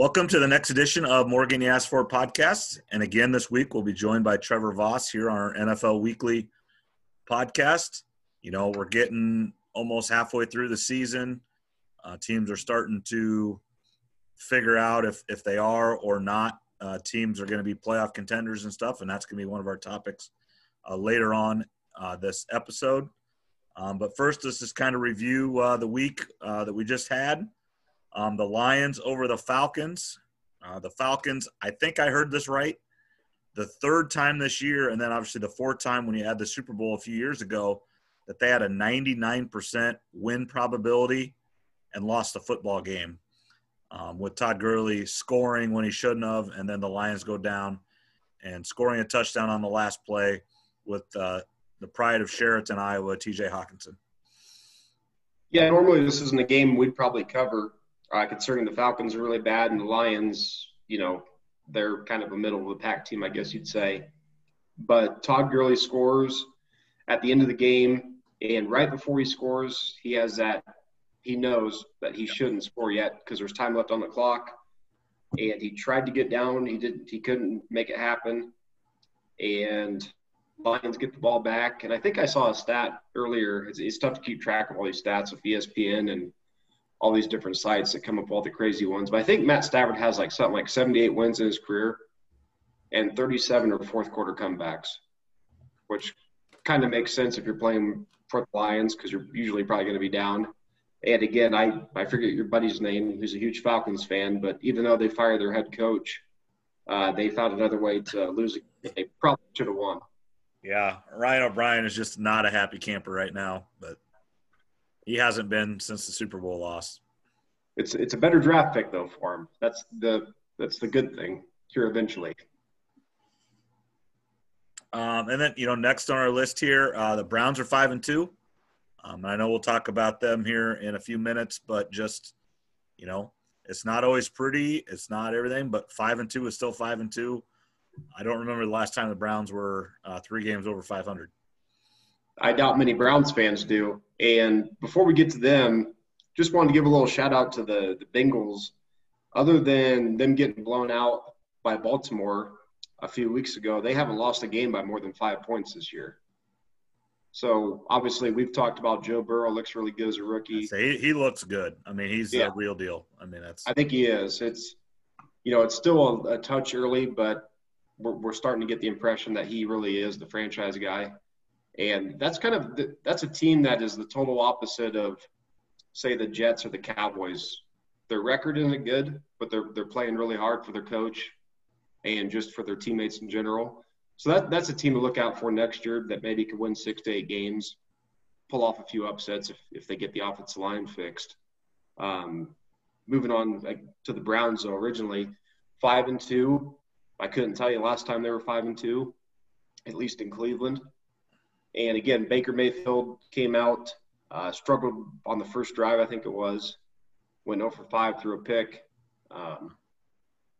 Welcome to the next edition of Morgan You Asked For podcast. And again, this week we'll be joined by Trevor Voss here on our NFL Weekly podcast. You know, we're getting almost halfway through the season. Uh, teams are starting to figure out if, if they are or not. Uh, teams are going to be playoff contenders and stuff, and that's going to be one of our topics uh, later on uh, this episode. Um, but first, let's just kind of review uh, the week uh, that we just had. Um, the Lions over the Falcons. the Falcons, I think I heard this right. The third time this year, and then obviously the fourth time when you had the Super Bowl a few years ago, that they had a 99% win probability and lost the football game. Um, with Todd Gurley scoring when he shouldn't have, and then the Lions go down and scoring a touchdown on the last play with uh, the pride of Chariton, Iowa, T.J. Hockenson. Yeah, normally this isn't a game we'd probably cover, uh, considering the Falcons are really bad and the Lions, you know, they're kind of a middle of the pack team, I guess you'd say. But Todd Gurley scores at the end of the game, and right before he scores, he has that he knows that he shouldn't score yet because there's time left on the clock. And he tried to get down, he didn't he couldn't make it happen. And Lions get the ball back. And I think I saw a stat earlier. It's, it's tough to keep track of all these stats with ESPN and all these different sites that come up with all the crazy ones. But I think Matt Stafford has like something like 78 wins in his career and 37 or fourth quarter comebacks, which kind of makes sense if you're playing for the Lions because you're usually probably going to be down. And again, I, I forget your buddy's name, who's a huge Falcons fan, but even though they fired their head coach, uh, they found another way to lose. They probably should have won. Yeah, Ryan O'Brien is just not a happy camper right now, but he hasn't been since the Super Bowl loss. It's it's a better draft pick though for him. That's the that's the good thing here eventually. Um, and then you know next on our list here, uh, the Browns are five and two. Um, I know we'll talk about them here in a few minutes, but just you know, it's not always pretty. It's not everything, but five and two is still five and two. I don't remember the last time the Browns were uh, three games over 500. I doubt many Browns fans do. And before we get to them, just wanted to give a little shout out to the, the Bengals. Other than them getting blown out by Baltimore a few weeks ago, they haven't lost a game by more than five points this year. So obviously, we've talked about Joe Burrow looks really good as a rookie. He, he looks good. I mean, he's yeah. a real deal. I mean, that's. I think he is. It's, you know, it's still a, a touch early, but we're, we're starting to get the impression that he really is the franchise guy. And that's kind of the, that's a team that is the total opposite of, say, the Jets or the Cowboys. Their record isn't good, but they're they're playing really hard for their coach and just for their teammates in general. So that that's a team to look out for next year that maybe could win six to eight games, pull off a few upsets if, if they get the offensive line fixed. Um, moving on to the Browns, though, originally five and two. I couldn't tell you last time they were five and two, at least in Cleveland. And again, Baker Mayfield came out, uh, struggled on the first drive, I think it was, went 0 for 5 threw a pick. Um,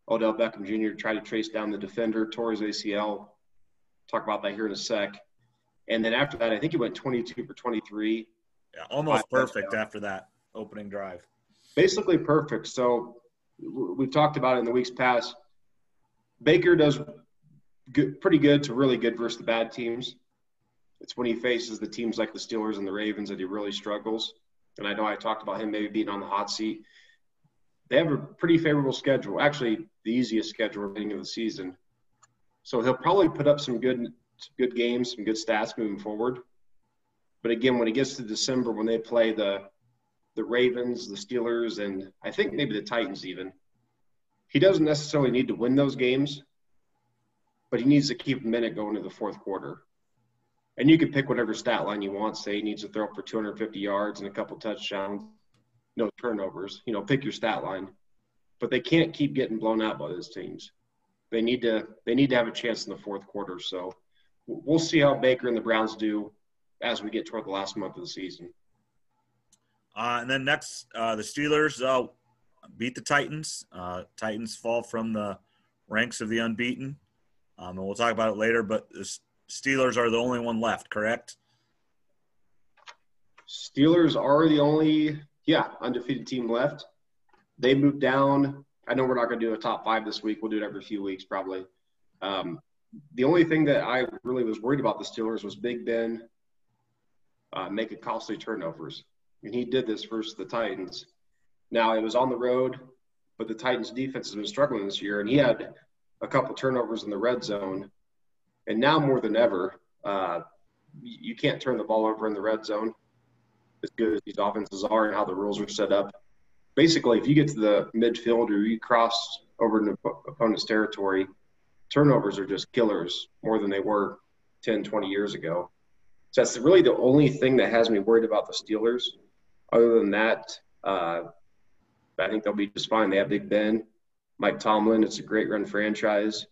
Odell Beckham Jr. tried to trace down the defender, tore his ACL. Talk about that here in a sec. And then after that, I think he went 22 for 23. Yeah, almost perfect after that opening drive. Basically perfect. So we've talked about it in the weeks past. Baker does good, pretty good to really good versus the bad teams. It's when he faces the teams like the Steelers and the Ravens that he really struggles. And I know I talked about him maybe being on the hot seat. They have a pretty favorable schedule, actually the easiest schedule beginning of the season. So he'll probably put up some good good games, some good stats moving forward. But again, when it gets to December, when they play the the Ravens, the Steelers, and I think maybe the Titans even, he doesn't necessarily need to win those games, but he needs to keep a minute going to the fourth quarter. And you can pick whatever stat line you want. Say he needs to throw for 250 yards and a couple touchdowns, no turnovers. You know, pick your stat line. But they can't keep getting blown out by those teams. They need to they need to have a chance in the fourth quarter. So we'll see how Baker and the Browns do as we get toward the last month of the season. Uh, and then next, uh, the Steelers. Uh, beat the Titans. Uh, Titans fall from the ranks of the unbeaten, um, and we'll talk about it later. But the Steelers are the only one left, correct? Steelers are the only, yeah, undefeated team left. They moved down I know we're not going to do a top five this week. We'll do it every few weeks probably. Um, the only thing that I really was worried about the Steelers was Big Ben uh, making costly turnovers, and he did this versus the Titans. Now it was on the road, but the Titans' defense has been struggling this year, and he had a couple turnovers in the red zone. And now more than ever, uh, you can't turn the ball over in the red zone as good as these offenses are and how the rules are set up. Basically, if you get to the midfield or you cross over an opponent's territory, turnovers are just killers more than they were 10, 20 years ago. So that's really the only thing that has me worried about the Steelers. Other than that, uh, I think they'll be just fine. They have Big Ben, Mike Tomlin. It's a great run franchise,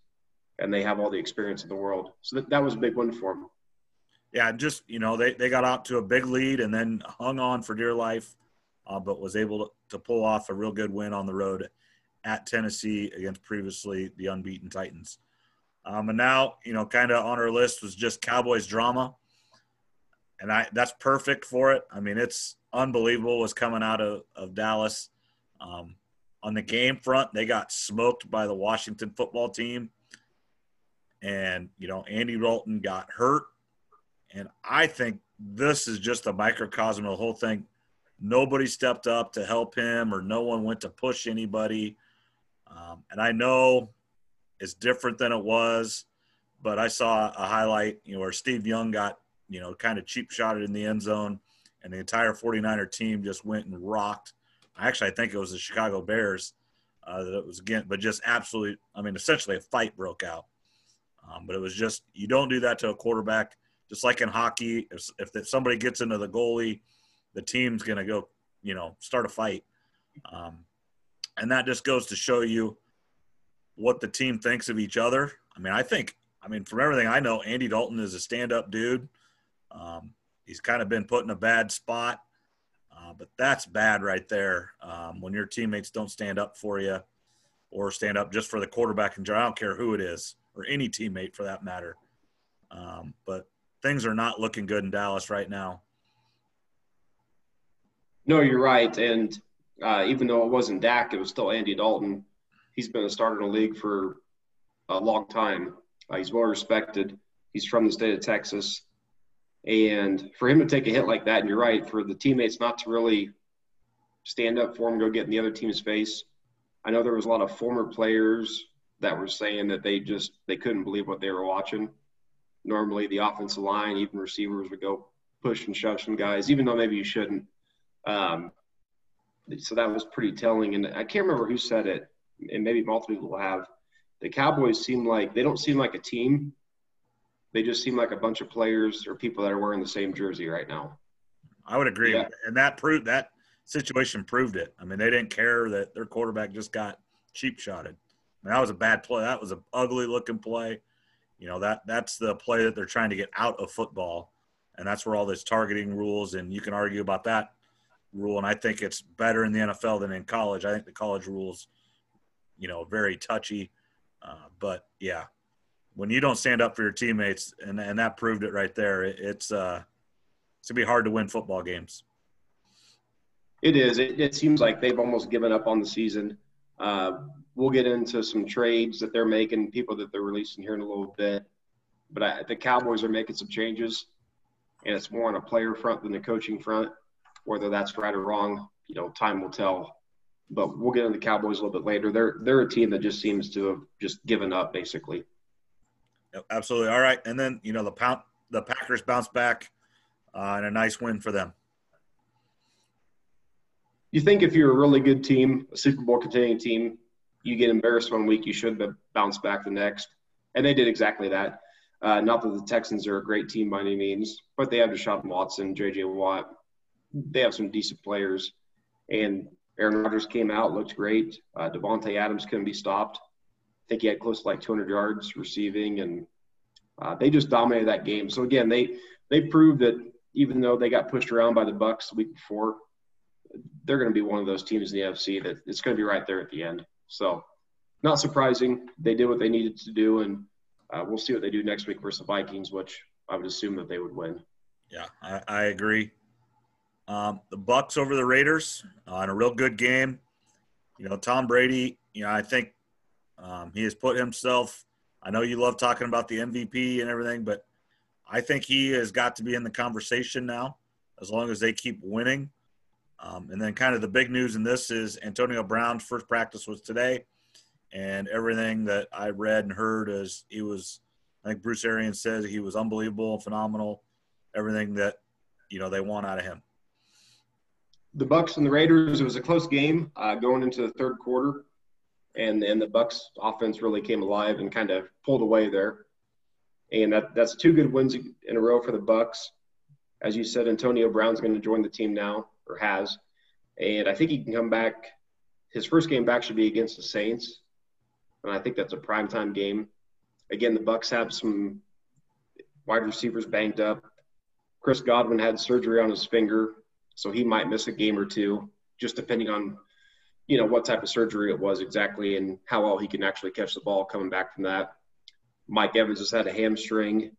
and they have all the experience in the world. So that, that was a big win for them. Yeah, just you know they, they got out to a big lead and then hung on for dear life, uh, but was able to, to pull off a real good win on the road at Tennessee against previously the unbeaten Titans. Um, and now, you know, kind of on our list was just Cowboys drama, and I that's perfect for it. I mean, it's unbelievable what's coming out of, of Dallas. Um, on the game front, they got smoked by the Washington football team, and you know, Andy Dalton got hurt, and I think this is just a microcosm of the whole thing. Nobody stepped up to help him, or no one went to push anybody. Um, and I know it's different than it was. But I saw a highlight, you know, where Steve Young got, you know, kind of cheap shotted in the end zone, and the entire 49er team just went and rocked. Actually, I think it was the Chicago Bears uh, that it was again, but just absolutely, I mean, essentially a fight broke out. Um, but it was just, you don't do that to a quarterback. Just like in hockey, if, if somebody gets into the goalie, the team's going to go, you know, start a fight. Um, and that just goes to show you what the team thinks of each other. I mean, I think, I mean, from everything I know, Andy Dalton is a stand up dude. Um, he's kind of been put in a bad spot, uh, but that's bad right there um, when your teammates don't stand up for you or stand up just for the quarterback and I don't care who it is or any teammate for that matter. Um, but things are not looking good in Dallas right now. No, you're right. And uh, even though it wasn't Dak, it was still Andy Dalton he's been a starter in the league for a long time. Uh, he's well respected. He's from the state of Texas. And for him to take a hit like that, and you're right, for the teammates not to really stand up for him, go get in the other team's face. I know there was a lot of former players that were saying that they just they couldn't believe what they were watching. Normally, the offensive line, even receivers, would go push and shove some guys, even though maybe you shouldn't. Um, so that was pretty telling. And I can't remember who said it and maybe multiple people have, the Cowboys seem like they don't seem like a team. They just seem like a bunch of players or people that are wearing the same jersey right now. I would agree, yeah. and that proved that situation proved it. I mean, they didn't care that their quarterback just got cheap shotted. That was a bad play. That was an ugly looking play. You know that that's the play that they're trying to get out of football, and that's where all this targeting rules and you can argue about that rule. And I think it's better in the NFL than in college. I think the college rules you know, very touchy. Uh, but yeah, when you don't stand up for your teammates, and and that proved it right there. It, it's uh, it's gonna be hard to win football games. It is. It, it seems like they've almost given up on the season. Uh, we'll get into some trades that they're making, people that they're releasing here in a little bit. But I, the Cowboys are making some changes, and it's more on a player front than the coaching front. Whether that's right or wrong, you know, time will tell but we'll get into the Cowboys a little bit later. They're they're a team that just seems to have just given up basically. Absolutely. All right, and then you know the pound, the Packers bounce back uh, and a nice win for them. You think if you're a really good team, a Super Bowl contending team, you get embarrassed one week, you should bounce back the next, and they did exactly that. Uh, not that the Texans are a great team by any means, but they have Deshaun Watson, J.J. Watt. They have some decent players, and Aaron Rodgers came out, looked great. Uh, Davante Adams couldn't be stopped. I think he had close to like 200 yards receiving, and uh, they just dominated that game. So again, they they proved that even though they got pushed around by the Bucks the week before, they're going to be one of those teams in the NFC that it's going to be right there at the end. So not surprising. They did what they needed to do, and uh, we'll see what they do next week versus the Vikings, which I would assume that they would win. Yeah, I, I agree. Um, the Bucks over the Raiders uh, in a real good game. You know, Tom Brady you know, I think um, he has put himself. I know you love talking about the MVP and everything, but I think he has got to be in the conversation now, as long as they keep winning. Um, and then, kind of the big news in this is Antonio Brown's first practice was today, and everything that I read and heard is he was. I think Bruce Arians said he was unbelievable, phenomenal, everything that you know they want out of him. The Bucks and the Raiders. It was a close game uh, going into the third quarter, and and the Bucks offense really came alive and kind of pulled away there, and that that's two good wins in a row for the Bucks. As you said, Antonio Brown's going to join the team now or has, and I think he can come back. His first game back should be against the Saints, and I think that's a primetime game. Again, the Bucks have some wide receivers banged up. Chris Godwin had surgery on his finger, so he might miss a game or two, just depending on you know what type of surgery it was exactly and how well he can actually catch the ball coming back from that. Mike Evans has had a hamstring,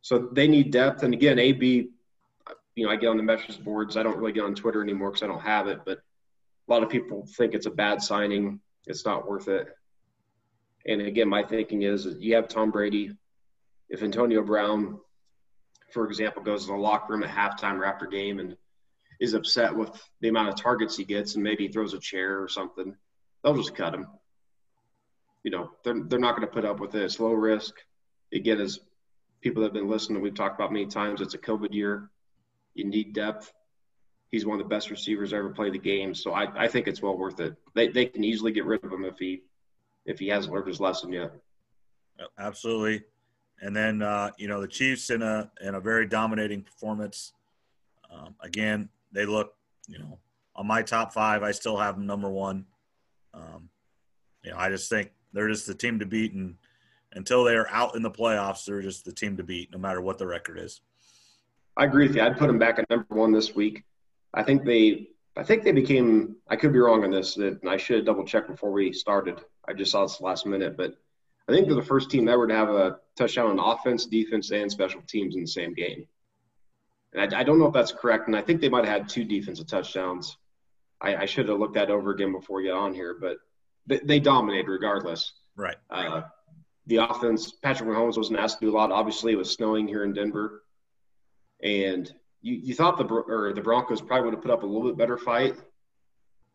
so they need depth. And again, AB you know, I get on the message boards. I don't really get on Twitter anymore because I don't have it, but a lot of people think it's a bad signing. It's not worth it. And again, my thinking is you have Tom Brady. If Antonio Brown, for example, goes to the locker room at halftime or after game and is upset with the amount of targets he gets and maybe throws a chair or something, they'll just cut him. You know, they're, they're not going to put up with it. It's low risk. Again, as people that have been listening, we've talked about many times, it's a COVID year. You need depth. He's one of the best receivers ever played the game, so I, I think it's well worth it. They, they can easily get rid of him if he if he hasn't learned his lesson yet. Absolutely. And then uh, you know the Chiefs in a in a very dominating performance. Um, again, they look you know on my top five. I still have them number one. Um, you know, I just think they're just the team to beat, and until they are out in the playoffs, they're just the team to beat, no matter what the record is. I agree with you. I'd put them back at number one this week. I think they, I think they became. I could be wrong on this, and I should have double checked before we started. I just saw this last minute, but I think they're the first team ever to have a touchdown on offense, defense, and special teams in the same game. And I, I don't know if that's correct, and I think they might have had two defensive touchdowns. I, I should have looked that over again before we get on here, but they, they dominated regardless. Right. Uh, the offense, Patrick Mahomes wasn't asked to do a lot. Obviously, it was snowing here in Denver and you, you thought the or the Broncos probably would have put up a little bit better fight,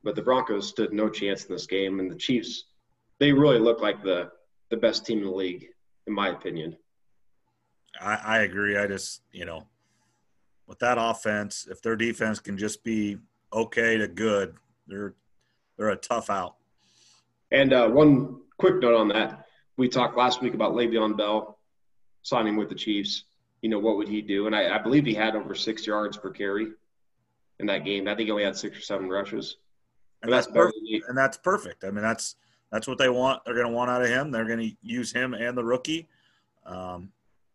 but the Broncos stood no chance in this game, and the Chiefs they really look like the the best team in the league, in my opinion. I, I agree. I just you know with that offense, if their defense can just be okay to good, they're they're a tough out. And uh, one quick note on that: we talked last week about Le'Veon Bell signing with the Chiefs you know, what would he do? And I, I believe he had over six yards per carry in that game. I think he only had six or seven rushes. And that's, that's perfect. And that's perfect. I mean, that's that's what they want. They're going to want out of him. They're going to use him and the rookie, um,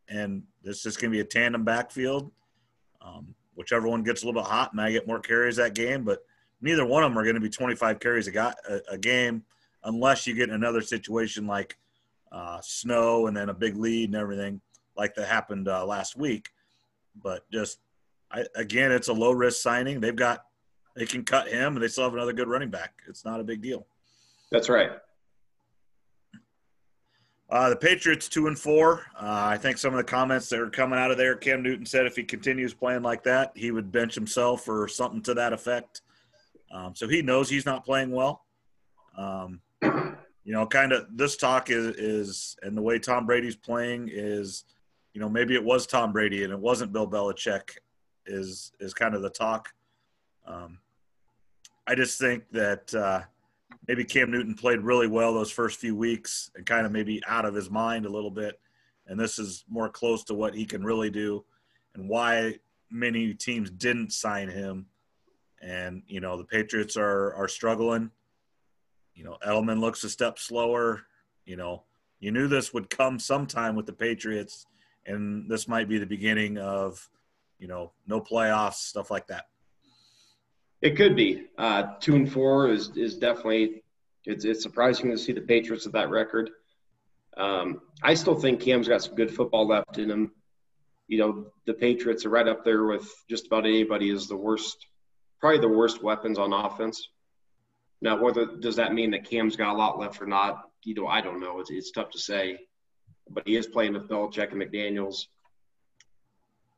and this is going to be a tandem backfield. Um, whichever one gets a little bit hot might get more carries that game, but neither one of them are going to be 25 carries a, a, a game unless you get in another situation like uh, snow and then a big lead and everything like that happened uh, last week. But just I, again, it's a low risk signing. They've got they can cut him, and they still have another good running back. It's not a big deal. That's right. Uh, the Patriots two and four. Uh, I think some of the comments that are coming out of there, Cam Newton said if he continues playing like that, he would bench himself or something to that effect. Um, so he knows he's not playing well. Um, you know, kind of this talk is is and the way Tom Brady's playing is you know, maybe it was Tom Brady and it wasn't Bill Belichick is is kind of the talk. Um, I just think that uh, maybe Cam Newton played really well those first few weeks and kind of maybe out of his mind a little bit, and this is more close to what he can really do, and why many teams didn't sign him. And you know the Patriots are are struggling. You know Edelman looks a step slower. You know you knew this would come sometime with the Patriots and this might be the beginning of, you know, no playoffs, stuff like that. It could be. Uh, two and four is is definitely it's it's surprising to see the Patriots at that record. Um, I still think Cam's got some good football left in him. You know, the Patriots are right up there with just about anybody as the worst, probably the worst weapons on offense. Now, whether does that mean that Cam's got a lot left or not? You know, I don't know. It's, it's tough to say. But he is playing with Belichick and McDaniels.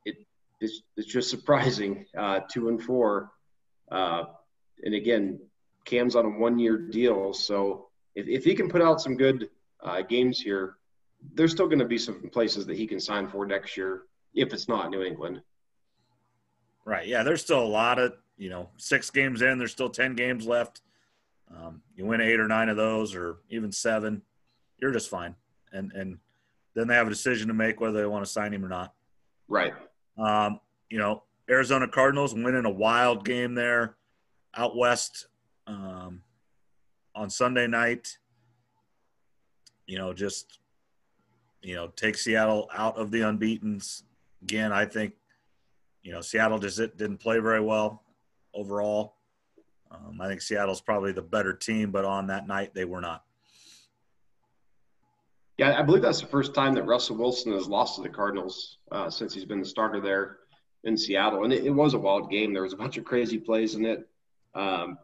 It, it's, it's just surprising. Uh, two and four. Uh, and again, Cam's on a one-year deal, so if, if he can put out some good uh, games here, there's still going to be some places that he can sign for next year if it's not New England. Right. Yeah. There's still a lot of, you know, six games in, there's still 10 games left. Um, you win eight or nine of those, or even seven, you're just fine. And, and then they have a decision to make whether they want to sign him or not. Right. Um, you know, Arizona Cardinals winning a wild game there out west um, on Sunday night. You know, just you know, take Seattle out of the unbeaten's. Again, I think you know Seattle just didn't play very well overall. Um, I think Seattle's probably the better team, but on that night they were not. Yeah, I believe that's the first time that Russell Wilson has lost to the Cardinals uh, since he's been the starter there in Seattle, and it, it, was a wild game. There was a bunch of crazy plays in it. Um,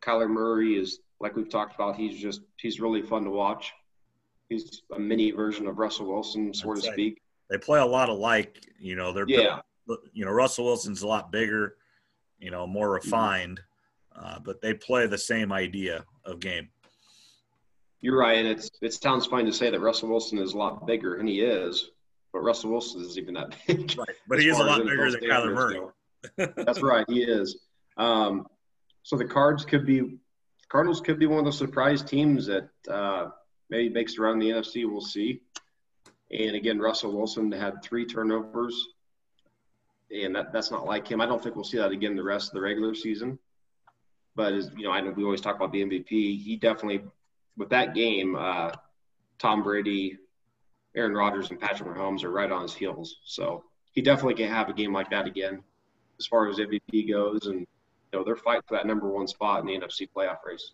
Kyler Murray is like we've talked about. He's just he's really fun to watch. He's a mini version of Russell Wilson, so That's to right. speak. They play a lot alike. You know, they're yeah. You know, Russell Wilson's a lot bigger. You know, more mm-hmm. refined, mm-hmm. uh, but they play the same idea of game. You're right, and it's it sounds fine to say that Russell Wilson is a lot bigger, and he is, but Russell Wilson isn't even that big. Right, but he is a lot bigger than Kyler Murray. That's right, he is. Um, so the Cards could be Cardinals could be one of the surprise teams that uh, maybe makes around the NFC. We'll see. And again, Russell Wilson had three turnovers, and that, that's not like him. I don't think we'll see that again the rest of the regular season. But as you know, I know we always talk about the MVP. He definitely, with that game, uh, Tom Brady, Aaron Rodgers, and Patrick Mahomes are right on his heels. So he definitely can have a game like that again, as far as MVP goes, and you know, they're fighting for that number one spot in the NFC playoff race.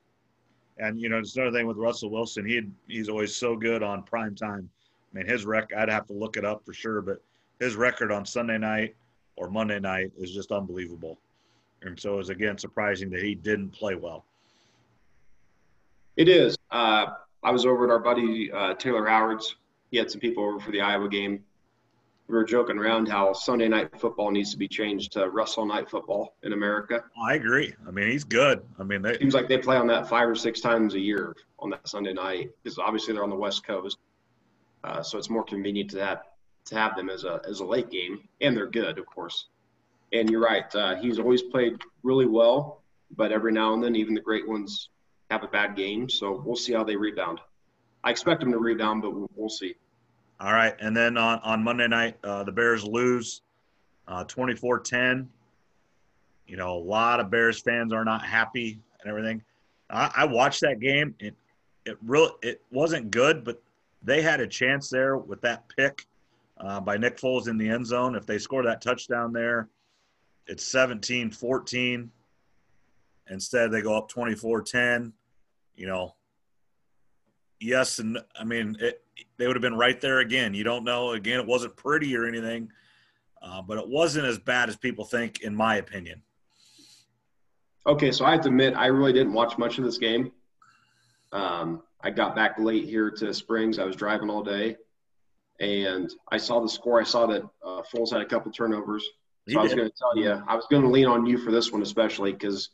And you know, it's another thing with Russell Wilson. He he's always so good on prime time. I mean, his rec I'd have to look it up for sure, but his record on Sunday night or Monday night is just unbelievable. And so it's again surprising that he didn't play well. It is. Uh, I was over at our buddy uh, Taylor Howard's. He had some people over for the Iowa game we were joking around how Sunday night football needs to be changed to Russell night football in America. I agree. I mean, he's good. I mean, they, seems like they play on that five or six times a year on that Sunday night because obviously they're on the West Coast, uh, so it's more convenient to have to have them as a as a late game, and they're good, of course. And you're right. Uh, he's always played really well, but every now and then, even the great ones have a bad game. So we'll see how they rebound. I expect them to rebound, but we'll, see. All right. And then on, on Monday night, uh, the Bears lose uh, 24 uh, 10. You know, a lot of Bears fans are not happy and everything. I, I watched that game. It, it really it wasn't good, but they had a chance there with that pick uh, by Nick Foles in the end zone. If they score that touchdown there, it's 17 14. Instead, they go up 24 10. You know, yes, and I mean, it, they would have been right there again. You don't know. Again, it wasn't pretty or anything, uh, but it wasn't as bad as people think, in my opinion. Okay, so I have to admit, I really didn't watch much of this game. Um, I got back late here to Springs. I was driving all day, and I saw the score. I saw that uh, Foles had a couple turnovers. So I was going to tell you, I was going to lean on you for this one, especially because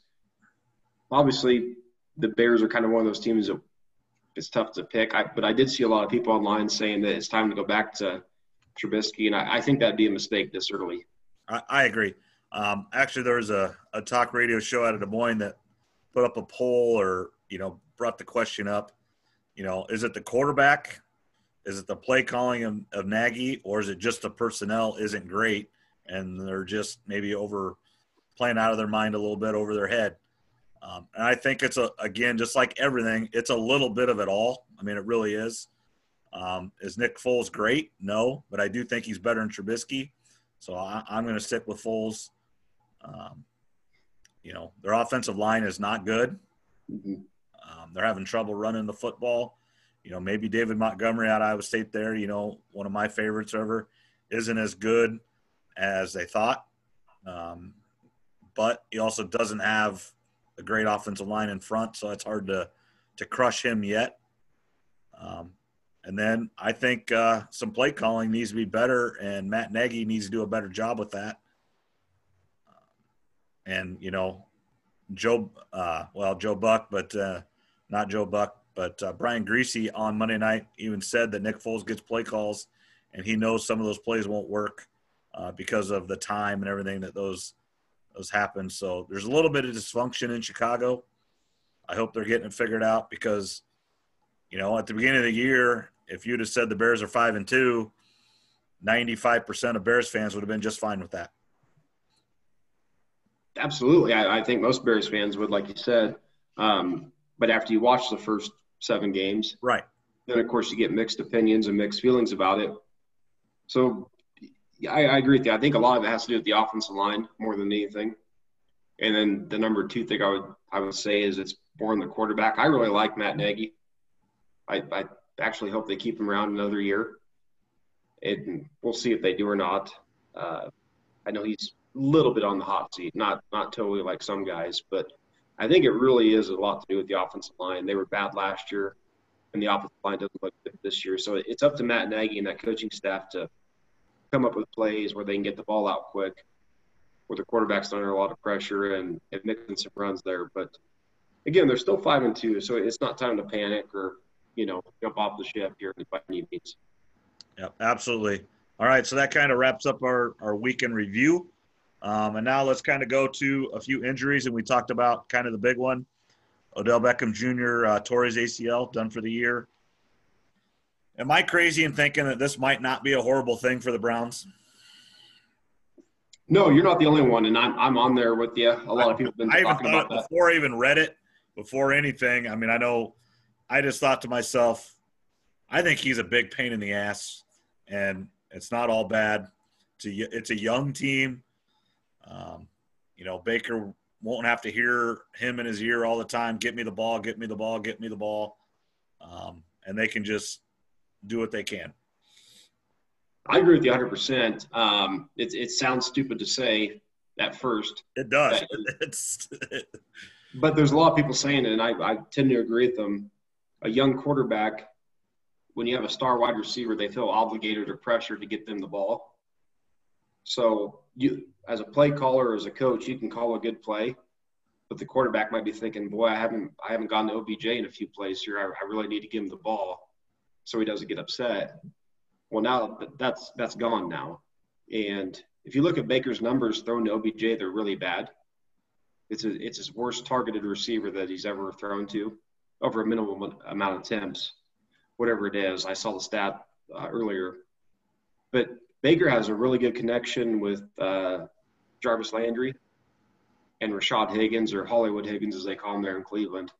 obviously the Bears are kind of one of those teams that it's tough to pick. I, but I did see a lot of people online saying that it's time to go back to Trubisky, and I, I think that'd be a mistake this early. I, I agree. Um, actually, there was a, a talk radio show out of Des Moines that put up a poll or, you know, brought the question up, you know, is it the quarterback? Is it the play calling of, of Nagy, or is it just the personnel isn't great and they're just maybe over playing out of their mind a little bit over their head? Um, and I think it's a again, just like everything, it's a little bit of it all. I mean, it really is. Um, is Nick Foles great? No, but I do think he's better than Trubisky. So I, am going to stick with Foles. Um, you know, their offensive line is not good. Mm-hmm. Um, they're having trouble running the football. You know, maybe David Montgomery out of Iowa State there, you know, one of my favorites ever, isn't as good as they thought. Um, but he also doesn't have a great offensive line in front, so it's hard to to crush him yet. Um, and then I think uh, some play calling needs to be better, and Matt Nagy needs to do a better job with that. And you know, Joe, uh, well, Joe Buck, but uh, not Joe Buck, but uh, Brian Griese on Monday night even said that Nick Foles gets play calls, and he knows some of those plays won't work uh, because of the time and everything that those those happened. So there's a little bit of dysfunction in Chicago. I hope they're getting it figured out because, you know, at the beginning of the year, if you'd have said the Bears are five and two, 95% of Bears fans would have been just fine with that. Absolutely. I, I think most Bears fans would, like you said. Um, but after you watch the first seven games, right, then of course you get mixed opinions and mixed feelings about it. So I, I agree with you. I think a lot of it has to do with the offensive line more than anything. And then the number two thing I would I would say is it's more on the quarterback. I really like Matt Nagy. I, I actually hope they keep him around another year. And we'll see if they do or not. Uh, I know he's a little bit on the hot seat, not not totally like some guys, but I think it really is a lot to do with the offensive line. They were bad last year, and the offensive line doesn't look good this year. So it's up to Matt Nagy and that coaching staff to come up with plays where they can get the ball out quick, where the quarterback's under a lot of pressure and, and mixing some runs there. But again, they're still five and two, so it's not time to panic or you know jump off the ship here by any means. Yeah, absolutely. All right, so that kind of wraps up our our weekend review. Um, and now let's kind of go to a few injuries, and we talked about kind of the big one. Odell Beckham Jr. Uh, tore his ACL, done for the year. Am I crazy in thinking that this might not be a horrible thing for the Browns? No, you're not the only one, and I'm I'm on there with you. A lot of people have been I talking about that before I even read it, before anything. I mean, I know. I just thought to myself, I think he's a big pain in the ass, and it's not all bad. It's a it's a young team. Um, you know, Baker won't have to hear him in his ear all the time. Get me the ball. Get me the ball. Get me the ball. Um, and they can just do what they can. I agree with you 100%. Um, it, it sounds stupid to say at first. It does. it's, but there's a lot of people saying it, and I, I tend to agree with them. A young quarterback, when you have a star wide receiver, they feel obligated or pressured to get them the ball. So you, as a play caller as a coach, you can call a good play, but the quarterback might be thinking, "Boy, I haven't I haven't gone to OBJ in a few plays here. I, I really need to give him the ball." So he doesn't get upset. Well, now that's that's gone now, and if you look at Baker's numbers thrown to OBJ, they're really bad. It's a, it's his worst targeted receiver that he's ever thrown to, over a minimum amount of attempts, whatever it is. I saw the stat uh, earlier, but Baker has a really good connection with uh, Jarvis Landry and Rashard Higgins or Hollywood Higgins as they call him there in Cleveland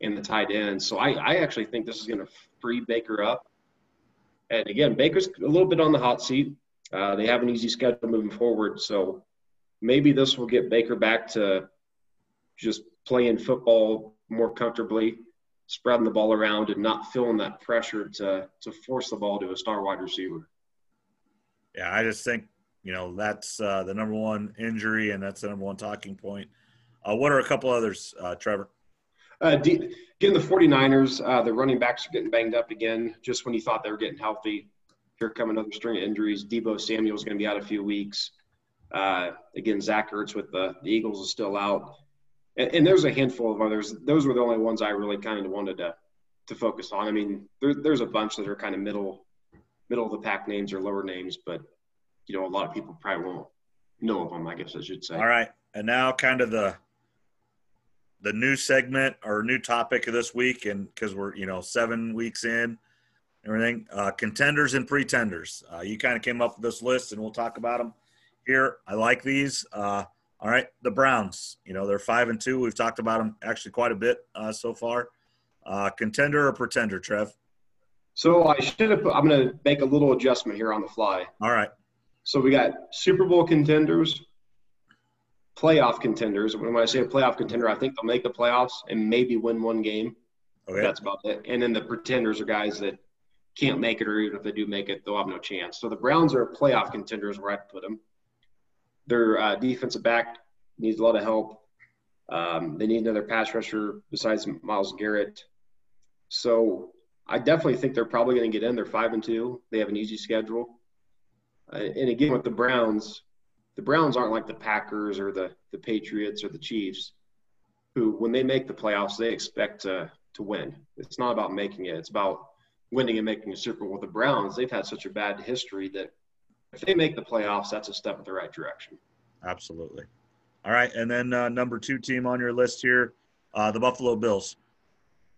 in the tight end. So I, I actually think this is going to free Baker up. And again, Baker's a little bit on the hot seat. Uh, they have an easy schedule moving forward. So maybe this will get Baker back to just playing football more comfortably, spreading the ball around, and not feeling that pressure to, to force the ball to a star wide receiver. Yeah, I just think, you know, that's uh, the number one injury, and that's the number one talking point. Uh, what are a couple others, uh, Trevor? Uh, D- again, the 49ers, uh, the running backs are getting banged up again. Just when you thought they were getting healthy, here come another string of injuries. Deebo Samuel is going to be out a few weeks. Uh, again, Zach Ertz with the, the Eagles is still out. And, and, there's a handful of others. Those were the only ones I really kind of wanted to to focus on. I mean, there, there's a bunch that are kind of middle middle of the pack names or lower names, but you know, a lot of people probably won't know of them. I guess I should say. All right, and now kind of the the new segment or new topic of this week, and because we're you know seven weeks in, everything uh, contenders and pretenders. Uh, you kind of came up with this list, and we'll talk about them here. I like these. Uh, all right, the Browns. You know they're five and two. We've talked about them actually quite a bit uh, so far. Uh, contender or pretender, Trev? So I should have. Put, I'm going to make a little adjustment here on the fly. All right. So we got Super Bowl contenders, playoff contenders. When I say a playoff contender, I think they'll make the playoffs and maybe win one game. Okay. That's about it. And then the pretenders are guys that can't make it, or even if they do make it, they'll have no chance. So the Browns are playoff contenders where I'd put them. Their uh, defensive back needs a lot of help. Um, they need another pass rusher besides Myles Garrett. So I definitely think they're probably going to get in. They're five and two. They have an easy schedule. Uh, and again, with the Browns, the Browns aren't like the Packers or the the Patriots or the Chiefs, who when they make the playoffs, they expect to to win. It's not about making it. It's about winning and making a Super Bowl. With the Browns, they've had such a bad history that if they make the playoffs, that's a step in the right direction. Absolutely. All right, and then uh, number two team on your list here, uh, the Buffalo Bills.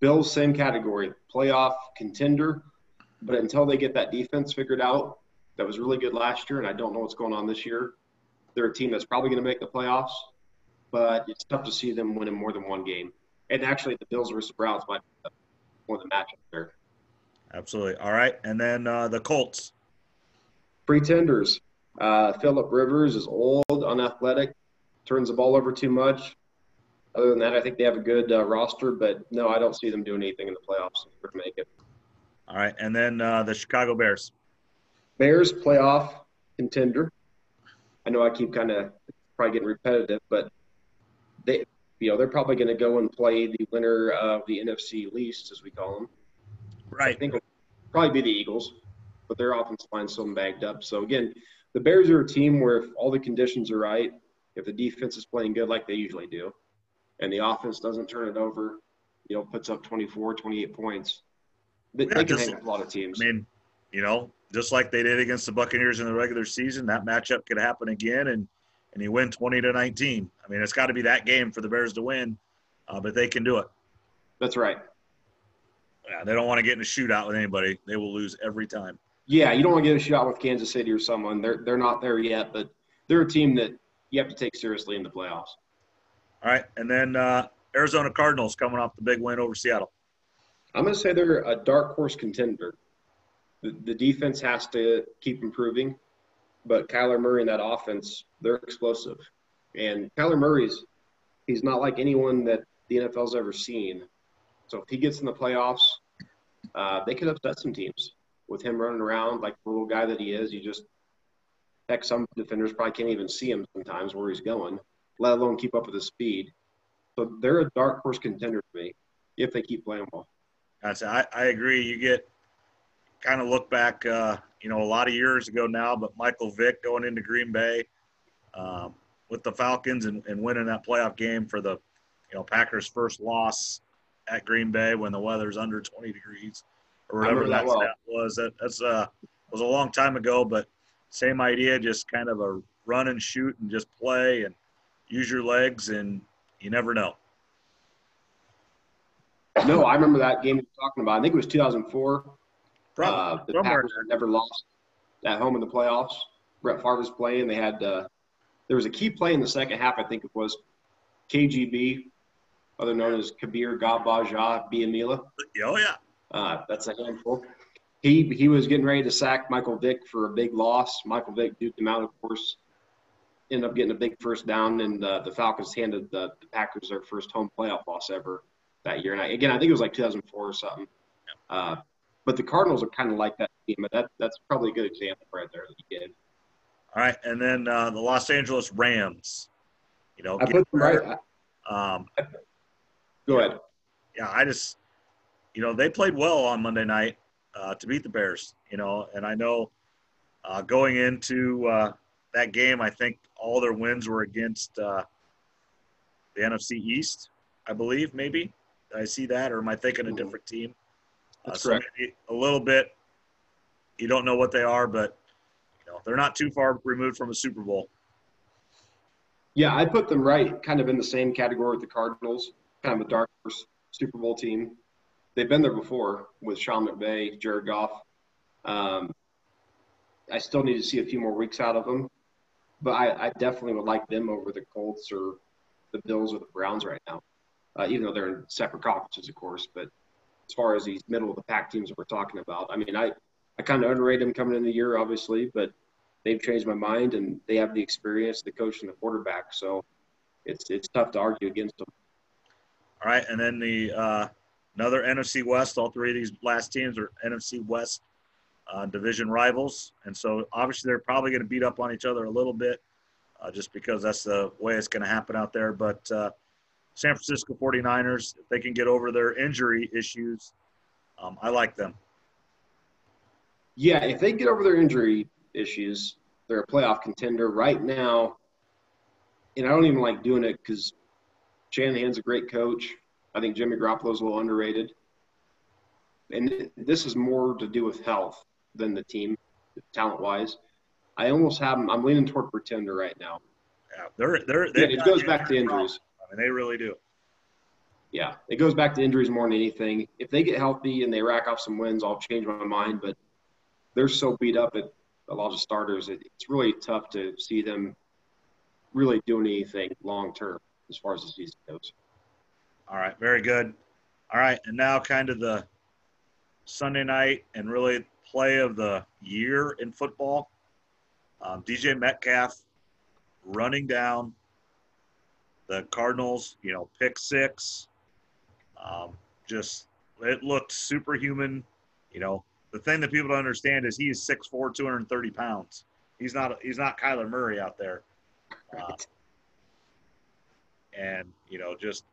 Bills, same category, playoff contender. But until they get that defense figured out, that was really good last year, and I don't know what's going on this year. They're a team that's probably going to make the playoffs, but it's tough to see them winning more than one game. And actually, the Bills versus Browns might be more the matchup there. Absolutely. All right, and then uh, the Colts. Pretenders. Uh, Philip Rivers is old, unathletic, turns the ball over too much. Other than that, I think they have a good uh, roster, but no, I don't see them doing anything in the playoffs to make it. All right, and then uh, the Chicago Bears. Bears playoff contender. I know I keep kind of probably getting repetitive, but they, you know, they're probably going to go and play the winner of the NFC least, as we call them. Right. I think it'll probably be the Eagles, but their offensive line's still bagged up. So again, the Bears are a team where if all the conditions are right, if the defense is playing good like they usually do, and the offense doesn't turn it over, you know, puts up 24, 28 points, they, yeah, they can just, hang with a lot of teams. I mean, you know, just like they did against the Buccaneers in the regular season, that matchup could happen again, and and you win 20 to 19. I mean, it's got to be that game for the Bears to win, uh, but they can do it. That's right. Yeah, they don't want to get in a shootout with anybody. They will lose every time. Yeah, you don't want to get a shootout with Kansas City or someone. They're they're not there yet, but they're a team that you have to take seriously in the playoffs. All right, and then uh, Arizona Cardinals coming off the big win over Seattle. I'm going to say they're a dark horse contender. The, defense has to keep improving, but Kyler Murray and that offense, they're explosive. And Kyler Murray's, he's not like anyone that the NFL's ever seen. So if he gets in the playoffs, uh, they could upset some teams with him running around like the little guy that he is. You just, heck, some defenders probably can't even see him sometimes where he's going, let alone keep up with his speed. So they're a dark horse contender for me if they keep playing well. I, I agree. You get kind of look back, uh, you know, a lot of years ago now, but Michael Vick going into Green Bay um, with the Falcons and, and winning that playoff game for the, you know, Packers' first loss at Green Bay when the weather's under 20 degrees or whatever that, that well. was. That that's uh was a long time ago, but same idea, just kind of a run and shoot and just play and use your legs, and you never know. No, I remember that game you're talking about. I think it was 2004. Uh, the Packers never lost at home in the playoffs. Brett Favre was playing. They had uh, there was a key play in the second half. I think it was KGB, other known as Kabeer Gbaja-Biamila. Oh yeah, uh, that's a handful. He he was getting ready to sack Michael Vick for a big loss. Michael Vick duked him out, of course. Ended up getting a big first down, and uh, the Falcons handed the, the, Packers their first home playoff loss ever that year. And I, again, I think it was like 2004 or something. Uh, but the Cardinals are kind of like that team. But that that's probably a good example right there that you did. All right, and then uh, the Los Angeles Rams. You know, I put them right. Um, go ahead. Yeah, I just, you know, they played well on Monday night uh, to beat the Bears. You know, and I know uh, going into uh, that game, I think all their wins were against uh, the NFC East. I believe maybe. Did I see that, or am I thinking a different team? That's uh, so correct. a little bit. You don't know what they are, but you know they're not too far removed from a Super Bowl. Yeah, I put them right, kind of in the same category with the Cardinals, kind of a dark horse Super Bowl team. They've been there before with Sean McVay, Jared Goff. Um, I still need to see a few more weeks out of them, but I, I definitely would like them over the Colts or the Bills or the Browns right now, uh, even though they're in separate conferences, of course. But as far as these middle of the pack teams that we're talking about. I mean, I, I kind of underrated them coming in the year, obviously, but they've changed my mind and they have the experience, the coach, and the quarterback. So it's it's tough to argue against them. All right, and then the uh, another NFC West. All three of these last teams are NFC West uh, division rivals, and so obviously they're probably going to beat up on each other a little bit, uh, just because that's the way it's going to happen out there. But uh, San Francisco 49ers, if they can get over their injury issues, um, I like them. Yeah, if they get over their injury issues, they're a playoff contender right now. And I don't even like doing it because Shanahan's a great coach. I think Jimmy Garoppolo's a little underrated. And this is more to do with health than the team, talent wise. I almost have them. I'm leaning toward pretender right now. Yeah, they're they're. Yeah, it goes back to injuries. I mean, they really do. Yeah, it goes back to injuries more than anything. If they get healthy and they rack off some wins, I'll change my mind. But they're so beat up at a lot of starters, it, it's really tough to see them really doing anything long term as far as the season goes. All right, very good. All right, and now kind of the Sunday night and really play of the year in football. Um, DK Metcalf running down the Cardinals, you know, pick six. Um, just it looked superhuman. You know, the thing that people don't understand is he's 6'4", 230 pounds. He's not he's not Kyler Murray out there. Uh, and you know, just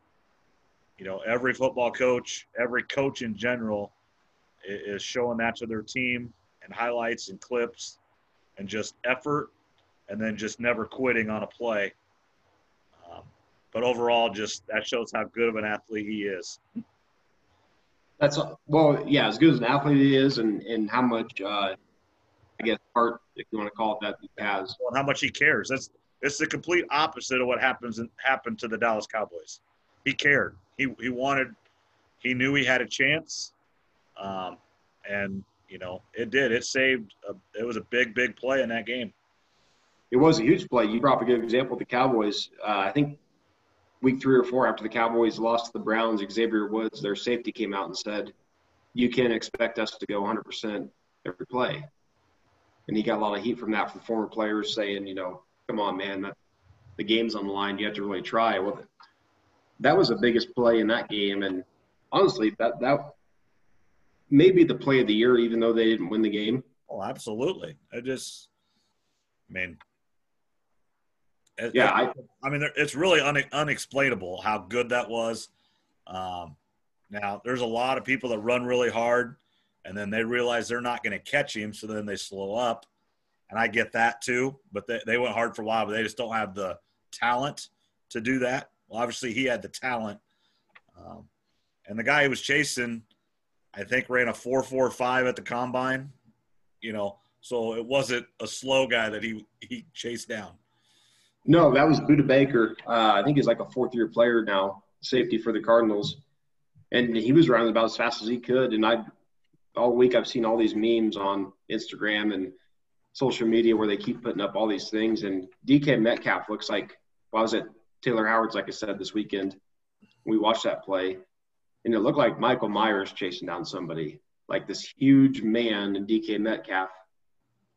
you know, every football coach, every coach in general, is showing that to their team and highlights and clips, and just effort, and then just never quitting on a play. But overall, just that shows how good of an athlete he is. That's well, yeah, as good as an athlete he is, and and how much, uh, I guess, heart, if you want to call it that, he has. Well, how much he cares. That's it's the complete opposite of what happens happened to the Dallas Cowboys. He cared. He he wanted. He knew he had a chance, um, and you know it did. It saved. A, it was a big, big play in that game. It was a huge play. You brought up a good example. Of the Cowboys. Uh, I think week three or four after the Cowboys lost to the Browns, Xavier Woods, their safety came out and said, "You can't expect us to go 100% every play." And he got a lot of heat from that from former players saying, "You know, come on, man, that, the game's on the line. You have to really try." Well, that was the biggest play in that game, and honestly, that that may be the play of the year, even though they didn't win the game. Oh, absolutely. I just, I mean, yeah, I, I mean, it's really un, unexplainable how good that was. Um, now, there's a lot of people that run really hard, and then they realize they're not going to catch him, so then they slow up. And I get that too, but they, they went hard for a while, but they just don't have the talent to do that. Well, obviously, he had the talent. Um, and the guy he was chasing, I think, ran a 4.45 at the combine, you know, so it wasn't a slow guy that he, he chased down. No, that was Budda Baker. Uh, I think he's like a fourth year player now, safety for the Cardinals. And he was running about as fast as he could. And I, all week, I've seen all these memes on Instagram and social media where they keep putting up all these things. And DK Metcalf looks like, well, I was at Taylor Howard's, like I said, this weekend. We watched that play, and it looked like Michael Myers chasing down somebody, like this huge man and DK Metcalf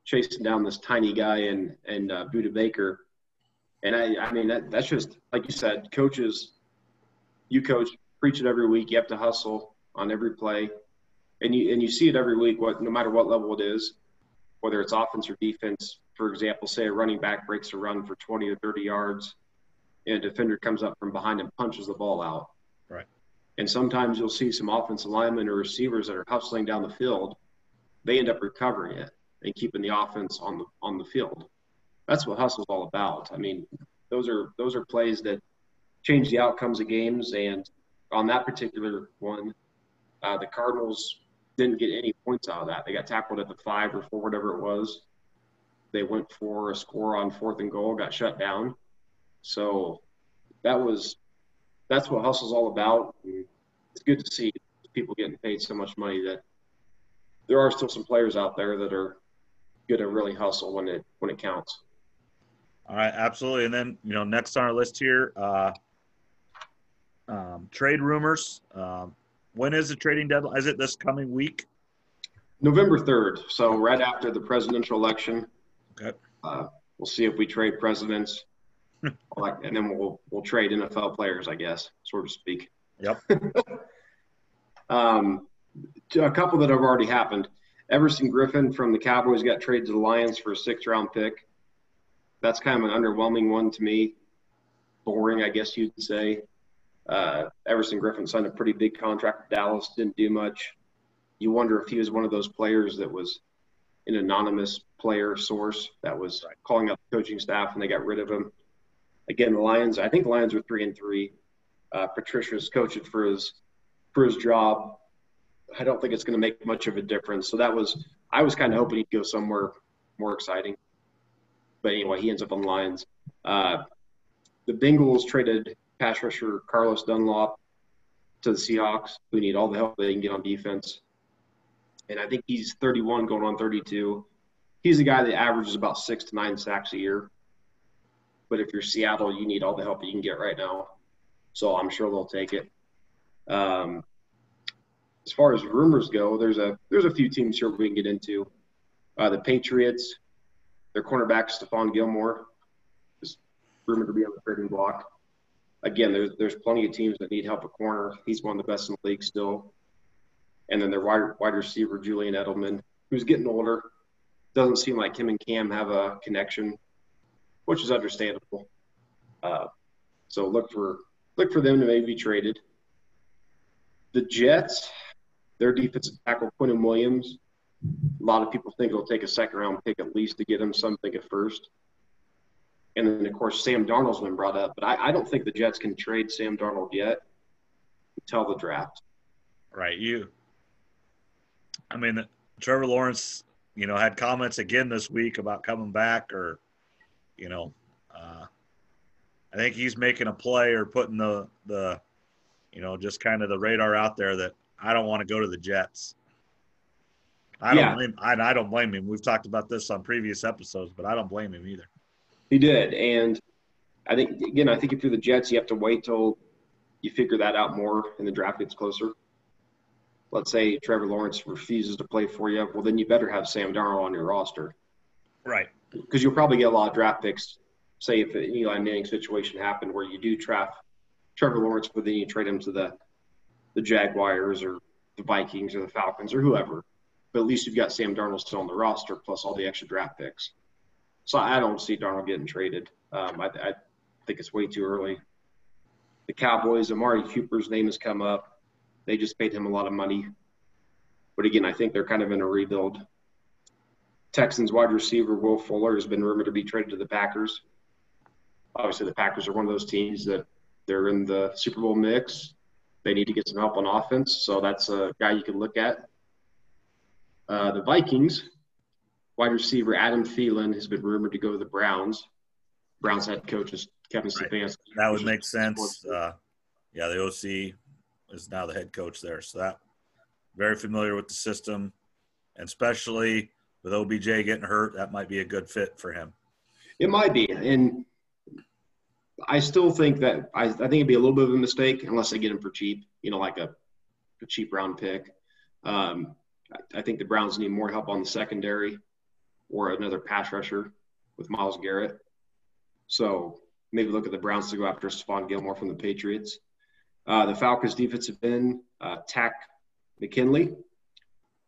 chasing down this tiny guy and and uh, Budda Baker and I, I mean, that, that's just like you said, coaches, you coach, preach it every week. You have to hustle on every play, and you and you see it every week. What no matter what level it is, whether it's offense or defense. For example, say a running back breaks a run for 20 or 30 yards, and a defender comes up from behind and punches the ball out. Right. And sometimes you'll see some offensive linemen or receivers that are hustling down the field. They end up recovering it and keeping the offense on the on the field that's what hustle's all about. I mean, those are those are plays that change the outcomes of games. And on that particular one, uh, the Cardinals didn't get any points out of that. They got tackled at the five or four, whatever it was. They went for a score on fourth and goal, got shut down. So that was that's what hustle's all about. And it's good to see people getting paid so much money that there are still some players out there that are going to really hustle when it when it counts. All right, absolutely. And then you know, next on our list here, uh, um, trade rumors. Um, when is the trading deadline? Is it this coming week? November third. So right after the presidential election. Okay. Uh, we'll see if we trade presidents, and then we'll we'll trade NFL players, I guess, sort of speak. Yep. um, a couple that have already happened. Everson Griffen from the Cowboys got traded to the Lions for a sixth round pick that's kind of an underwhelming one to me. Boring, I guess you'd say. Uh, Everson Griffen signed a pretty big contract with Dallas, didn't do much. You wonder if he was one of those players that was an anonymous player source that was calling out the coaching staff and they got rid of him. Again, the Lions, I think the Lions are three and three. Uh, Patricia's coaching for his for his job. I don't think it's going to make much of a difference. So that was I was kind of hoping he'd go somewhere more exciting. But anyway, he ends up on the Lions. Uh, the Bengals traded pass rusher Carlos Dunlap to the Seahawks, who need all the help they can get on defense. And I think he's 31 going on 32. He's a guy that averages about six to nine sacks a year. But if you're Seattle, you need all the help you can get right now. So I'm sure they'll take it. Um, as far as rumors go, there's a there's a few teams here we can get into. Uh, the Patriots, their cornerback Stephon Gilmore is rumored to be on the trading block. Again, there's there's plenty of teams that need help at corner. He's one of the best in the league still. And then their wide wide receiver Julian Edelman, who's getting older, doesn't seem like him and Cam have a connection, which is understandable. Uh, so look for look for them to maybe be traded. The Jets, their defensive tackle Quinnen Williams. A lot of people think it'll take a second round pick at least to get him something at first. And then of course Sam Darnold's been brought up, but I, I don't think the Jets can trade Sam Darnold yet until the draft. Right. You. I mean, Trevor Lawrence, you know, had comments again this week about coming back, or, you know, uh, I think he's making a play or putting the the, you know, just kind of the radar out there that I don't want to go to the Jets. I don't blame I, I don't blame him. We've talked about this on previous episodes, but I don't blame him either. He did, and I think again, I think if you're the Jets, you have to wait till you figure that out more and the draft gets closer. Let's say Trevor Lawrence refuses to play for you, well then you better have Sam Darnold on your roster, right? Because you'll probably get a lot of draft picks. Say if an Eli Manning situation happened where you do draft Trevor Lawrence, but then you trade him to the the Jaguars or the Vikings or the Falcons or whoever. But at least you've got Sam Darnold still on the roster plus all the extra draft picks. So I don't see Darnold getting traded. Um, I, I, think it's way too early. The Cowboys, Amari Cooper's name has come up. They just paid him a lot of money. But again, I think they're kind of in a rebuild. Texans wide receiver Will Fuller has been rumored to be traded to the Packers. Obviously, the Packers are one of those teams that they're in the Super Bowl mix. They need to get some help on offense, so that's a guy you can look at. Uh, the Vikings, wide receiver Adam Thielen has been rumored to go to the Browns. Browns head coach is Kevin right. Stefanski. That would make sense. Uh, yeah, the OC is now the head coach there, so that very familiar with the system, and especially with OBJ getting hurt, that might be a good fit for him. It might be, and I still think that I, I, think it'd be a little bit of a mistake unless they get him for cheap, you know, like a, a cheap round pick. Um, I, think the Browns need more help on the secondary or another pass rusher with Myles Garrett. So maybe look at the Browns to go after Stephon Gilmore from the Patriots. Uh, the Falcons defensive end, uh, Takk McKinley.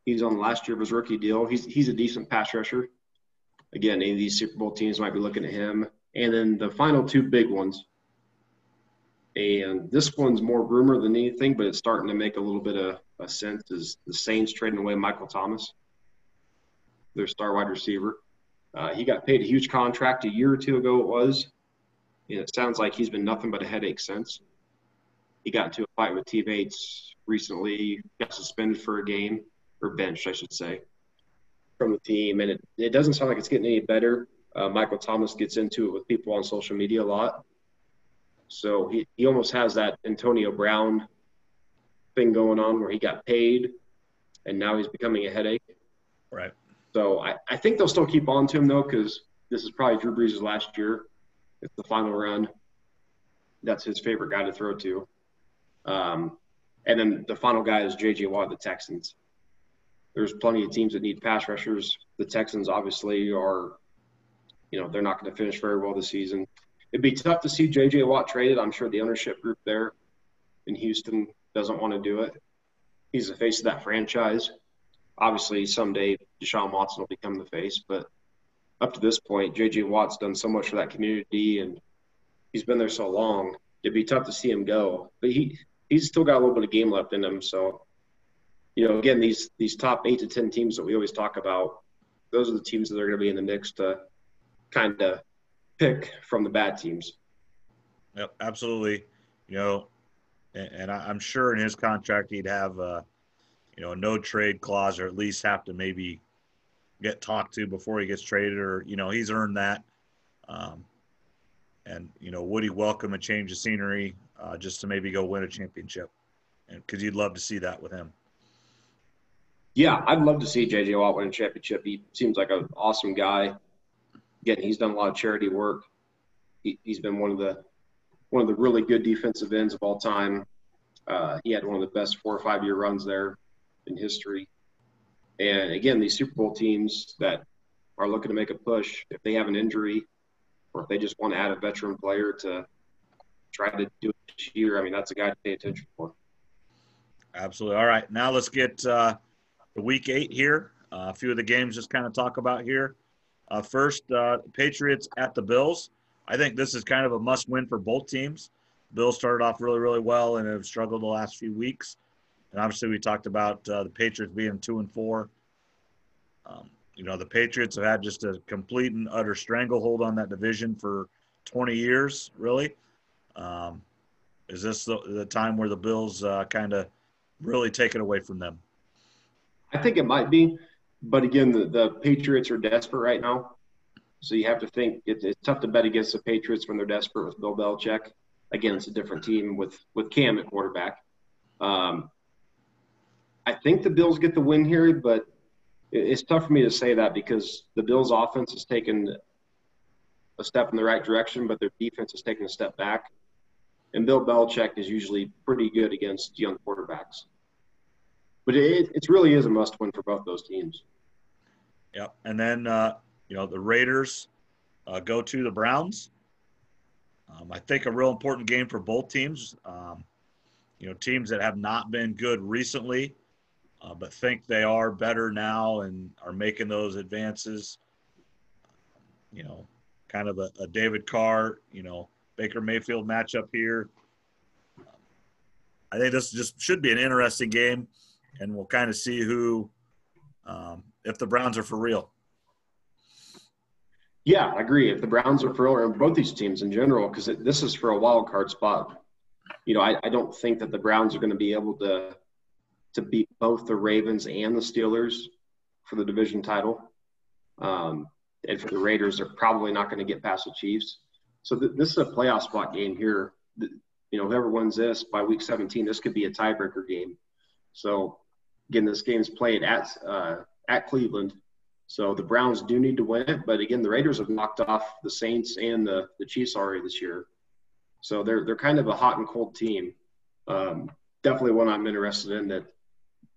He's on the last year of his rookie deal. He's he's a decent pass rusher. Again, any of these Super Bowl teams might be looking at him. And then the final two big ones. And this one's more rumor than anything, but it's starting to make a little bit of a sense is the Saints trading away Michael Thomas, their star wide receiver. Uh, he got paid a huge contract a year or two ago, it was. And it sounds like he's been nothing but a headache since. He got into a fight with teammates recently, got suspended for a game, or benched, I should say, from the team. And it, it doesn't sound like it's getting any better. Uh, Michael Thomas gets into it with people on social media a lot. So he, he almost has that Antonio Brown thing going on where he got paid and now he's becoming a headache. Right. So I, I think they'll still keep on to him though, because this is probably Drew Brees' last year. It's the final run. That's his favorite guy to throw to. Um, and then the final guy is J.J. Watt, the Texans. There's plenty of teams that need pass rushers. The Texans obviously are you know, they're not going to finish very well this season. It'd be tough to see J.J. Watt traded. I'm sure the ownership group there in Houston doesn't want to do it. He's the face of that franchise. Obviously, someday Deshaun Watson will become the face, but up to this point, J.J. Watt's done so much for that community, and he's been there so long. it'd be tough to see him go. But he he's still got a little bit of game left in him. So, you know, again, these these top eight to ten teams that we always talk about, those are the teams that are going to be in the mix to kind of pick from the bad teams. Yep, absolutely. You know, and, and I, am sure in his contract he'd have, uh, you know, a no trade clause, or at least have to maybe get talked to before he gets traded, or you know, he's earned that. Um, and you know, would he welcome a change of scenery uh, just to maybe go win a championship? Because you'd love to see that with him. Yeah, I'd love to see JJ Watt win a championship. He seems like an awesome guy. Again, he's done a lot of charity work. He, has been one of the one of the really good defensive ends of all time. Uh, he had one of the best four or five year runs there in history. And again, these Super Bowl teams that are looking to make a push, if they have an injury or if they just want to add a veteran player to try to do it this year, I mean, that's a guy to pay attention for. Absolutely. All right. Now let's get uh, the week eight here. Uh, a few of the games just kind of talk about here. Uh, first, uh, Patriots at the Bills. I think this is kind of a must win for both teams. Bills started off really, really well and have struggled the last few weeks. And obviously, we talked about uh, the Patriots being two and four. Um, you know, the Patriots have had just a complete and utter stranglehold on that division for 20 years, really. Um, is this the, the, time where the Bills uh, kind of really take it away from them? I think it might be. But again, the, the Patriots are desperate right now. So you have to think it's, it's tough to bet against the Patriots when they're desperate with Bill Belichick. Again, it's a different team with, with Cam at quarterback. Um, I think the Bills get the win here, but it's tough for me to say that because the Bills' offense has taken a step in the right direction, but their defense has taken a step back. And Bill Belichick is usually pretty good against young quarterbacks. But it, it really is a must win for both those teams. Yep. And then, uh, you know, the Raiders uh, go to the Browns. Um, I think a real important game for both teams. Um, you know, teams that have not been good recently, uh, but think they are better now and are making those advances. You know, kind of a, a David Carr, you know, Baker Mayfield matchup here. I think this just should be an interesting game, and we'll kind of see who um, if the Browns are for real. Yeah, I agree. If the Browns are for real, or both these teams in general, because this is for a wild card spot. You know, I, I don't think that the Browns are going to be able to to beat both the Ravens and the Steelers for the division title. Um, and for the Raiders, they're probably not going to get past the Chiefs. So th- this is a playoff spot game here. You know, whoever wins this by week 17, this could be a tiebreaker game. So again, this game's played at uh, at Cleveland. So the Browns do need to win it, but again, the Raiders have knocked off the Saints and the, the Chiefs already this year. So they're they're kind of a hot and cold team. Um, definitely one I'm interested in that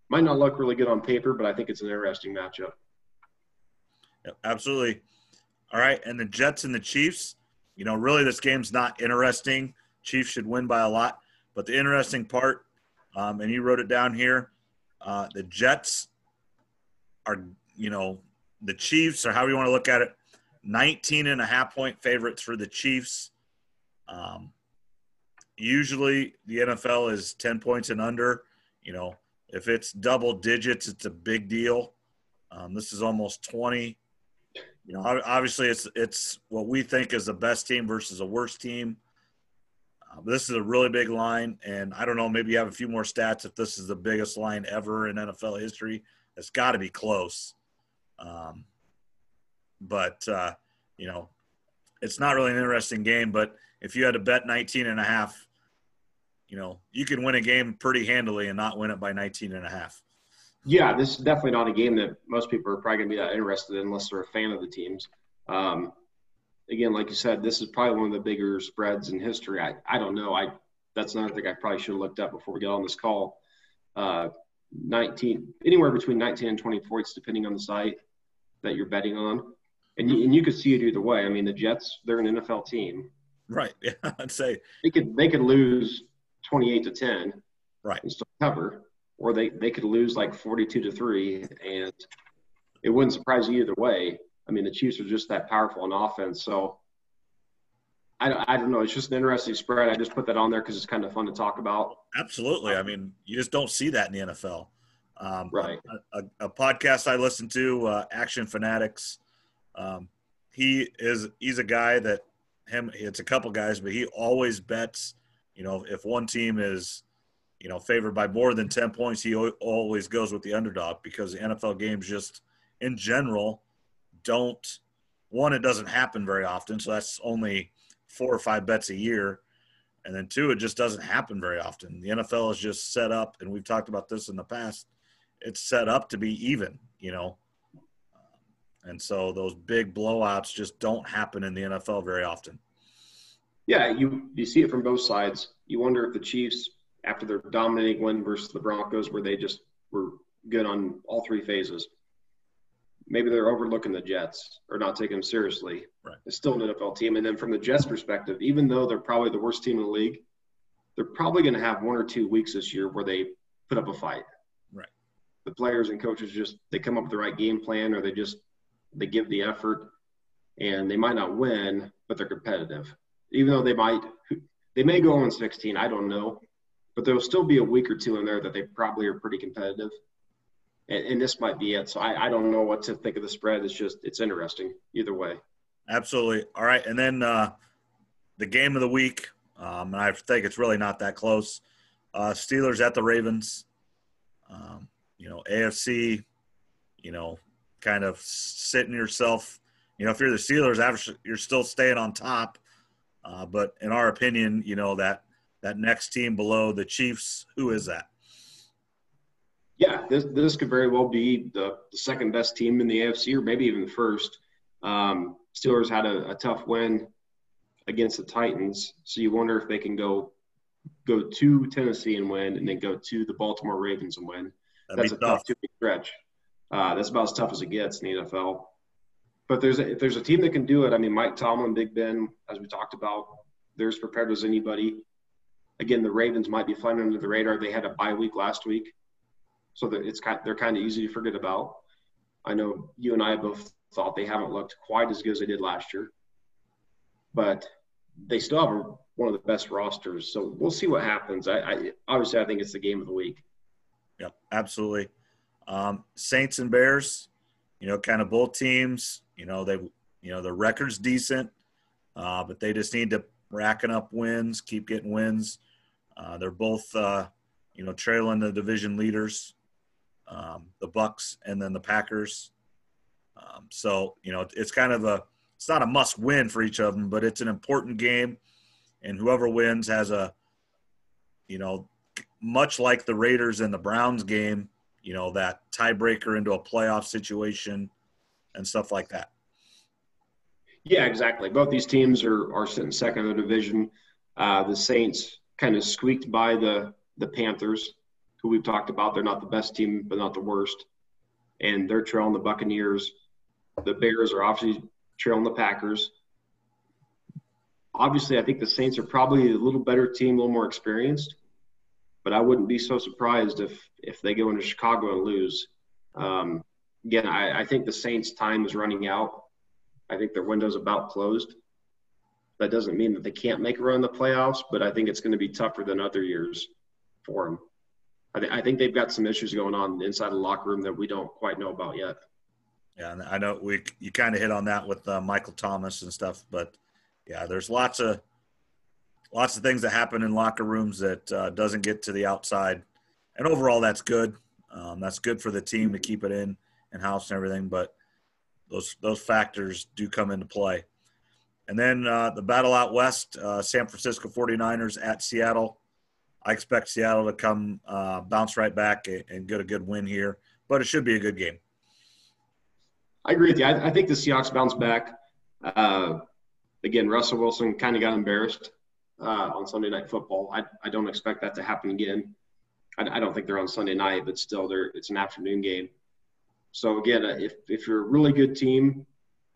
might not look really good on paper, but I think it's an interesting matchup. Yep, absolutely. All right, and the Jets and the Chiefs. You know, really, this game's not interesting. Chiefs should win by a lot, but the interesting part, um, and you wrote it down here, uh, the Jets are, you know, the Chiefs, or however you want to look at it, 19 and a half point favorites for the Chiefs. Um, usually the NFL is 10 points and under. You know, if it's double digits, it's a big deal. Um, this is almost 20. You know, obviously it's it's what we think is the best team versus the worst team. Uh, this is a really big line, and I don't know. Maybe you have a few more stats if this is the biggest line ever in NFL history. It's got to be close. Um, but, uh, you know, it's not really an interesting game. But if you had to bet 19 and a half, you know, you can win a game pretty handily and not win it by 19 and a half. Yeah, this is definitely not a game that most people are probably going to be that interested in unless they're a fan of the teams. Um, again, like you said, this is probably one of the bigger spreads in history. I, I don't know. I that's another thing I probably should have looked up before we get on this call. Uh, 19, anywhere between 19 and 20 points, depending on the site that you're betting on. And you, and you could see it either way. I mean, the Jets, they're an NFL team. Right. Yeah, I'd say they could they could lose 28 to 10. Right. And still cover, or they they could lose like 42 to three, and it wouldn't surprise you either way. I mean, the Chiefs are just that powerful in offense. So I, I don't know. It's just an interesting spread. I just put that on there because it's kind of fun to talk about. Absolutely. I mean, you just don't see that in the NFL. Um, right. A, a, a, podcast I listen to, uh, Action Fanatics. Um, he is he's a guy that him. It's a couple guys, but he always bets. You know, if one team is, you know, favored by more than ten points, he always goes with the underdog because the NFL games just, in general, don't. One, it doesn't happen very often, so that's only four or five bets a year. And then two, it just doesn't happen very often. The NFL is just set up, and we've talked about this in the past. It's set up to be even, you know. And so those big blowouts just don't happen in the NFL very often. Yeah, you you see it from both sides. You wonder if the Chiefs, after their dominating win versus the Broncos, where they just were good on all three phases, maybe they're overlooking the Jets or not taking them seriously. Right. It's still an NFL team. And then from the Jets' perspective, even though they're probably the worst team in the league, they're probably going to have one or two weeks this year where they put up a fight. Right. The players and coaches just they come up with the right game plan or they just they give the effort and they might not win, but they're competitive. Even though they might they may go on 16, I don't know. But there'll still be a week or two in there that they probably are pretty competitive and, and this might be it. So I, I don't know what to think of the spread. It's just it's interesting either way. Absolutely. All right, and then uh, the game of the week, um, and I think it's really not that close. Uh, Steelers at the Ravens. Um, you know, AFC. You know, kind of sitting yourself. You know, if you're the Steelers, you're still staying on top. Uh, but in our opinion, you know that that next team below the Chiefs, who is that? Yeah, this this could very well be the, the second best team in the AFC, or maybe even the first. Um, Steelers had a, a, tough win against the Titans, so you wonder if they can go go to Tennessee and win, and then go to the Baltimore Ravens and win. That'd that's a tough, tough two week stretch. Uh, that's about as tough as it gets in the NFL. But there's a, if there's a team that can do it, I mean, Mike Tomlin, Big Ben, as we talked about, they're as prepared as anybody. Again, the Ravens might be flying under the radar. They had a bye week last week so that it's kind they're kind of easy to forget about. I know you and I both thought they haven't looked quite as good as they did last year, but they still have one of the best rosters. So we'll see what happens. I, I obviously I think it's the game of the week. Yeah, absolutely. Um, Saints and Bears, you know, kind of both teams. You know, they you know the record's decent, uh, but they just need to racking up wins, keep getting wins. Uh, they're both uh, you know trailing the division leaders um, the Bucs, and then the Packers. Um, so you know, it's kind of a it's not a must win for each of them, but it's an important game, and whoever wins has a you know much like the Raiders and the Browns game, you know that tiebreaker into a playoff situation and stuff like that. Yeah, exactly. Both these teams are are sitting second in the division. Uh, the Saints kind of squeaked by the the Panthers who we've talked about. They're not the best team, but not the worst. And they're trailing the Buccaneers. The Bears are obviously trailing the Packers. Obviously, I think the Saints are probably a little better team, a little more experienced. But I wouldn't be so surprised if if they go into Chicago and lose. Um, again, I, I think the Saints' time is running out. I think their window's about closed. That doesn't mean that they can't make a run in the playoffs, but I think it's going to be tougher than other years for them. I, th- I think they've got some issues going on inside the locker room that we don't quite know about yet. Yeah, and I know we you kind of hit on that with uh, Michael Thomas and stuff, but yeah, there's lots of lots of things that happen in locker rooms that uh, doesn't get to the outside, and overall that's good. Um, that's good for the team to keep it in and house and everything, but those those factors do come into play. And then uh, the battle out west, uh, San Francisco 49ers at Seattle. I expect Seattle to come uh, bounce right back and get a good win here, but it should be a good game. I agree with you. I, I think the Seahawks bounce back. Uh, again, Russell Wilson kind of got embarrassed uh, on Sunday Night Football. I, I don't expect that to happen again. I, I don't think they're on Sunday night, but still, they're, it's an afternoon game. So again, uh, if if you're a really good team,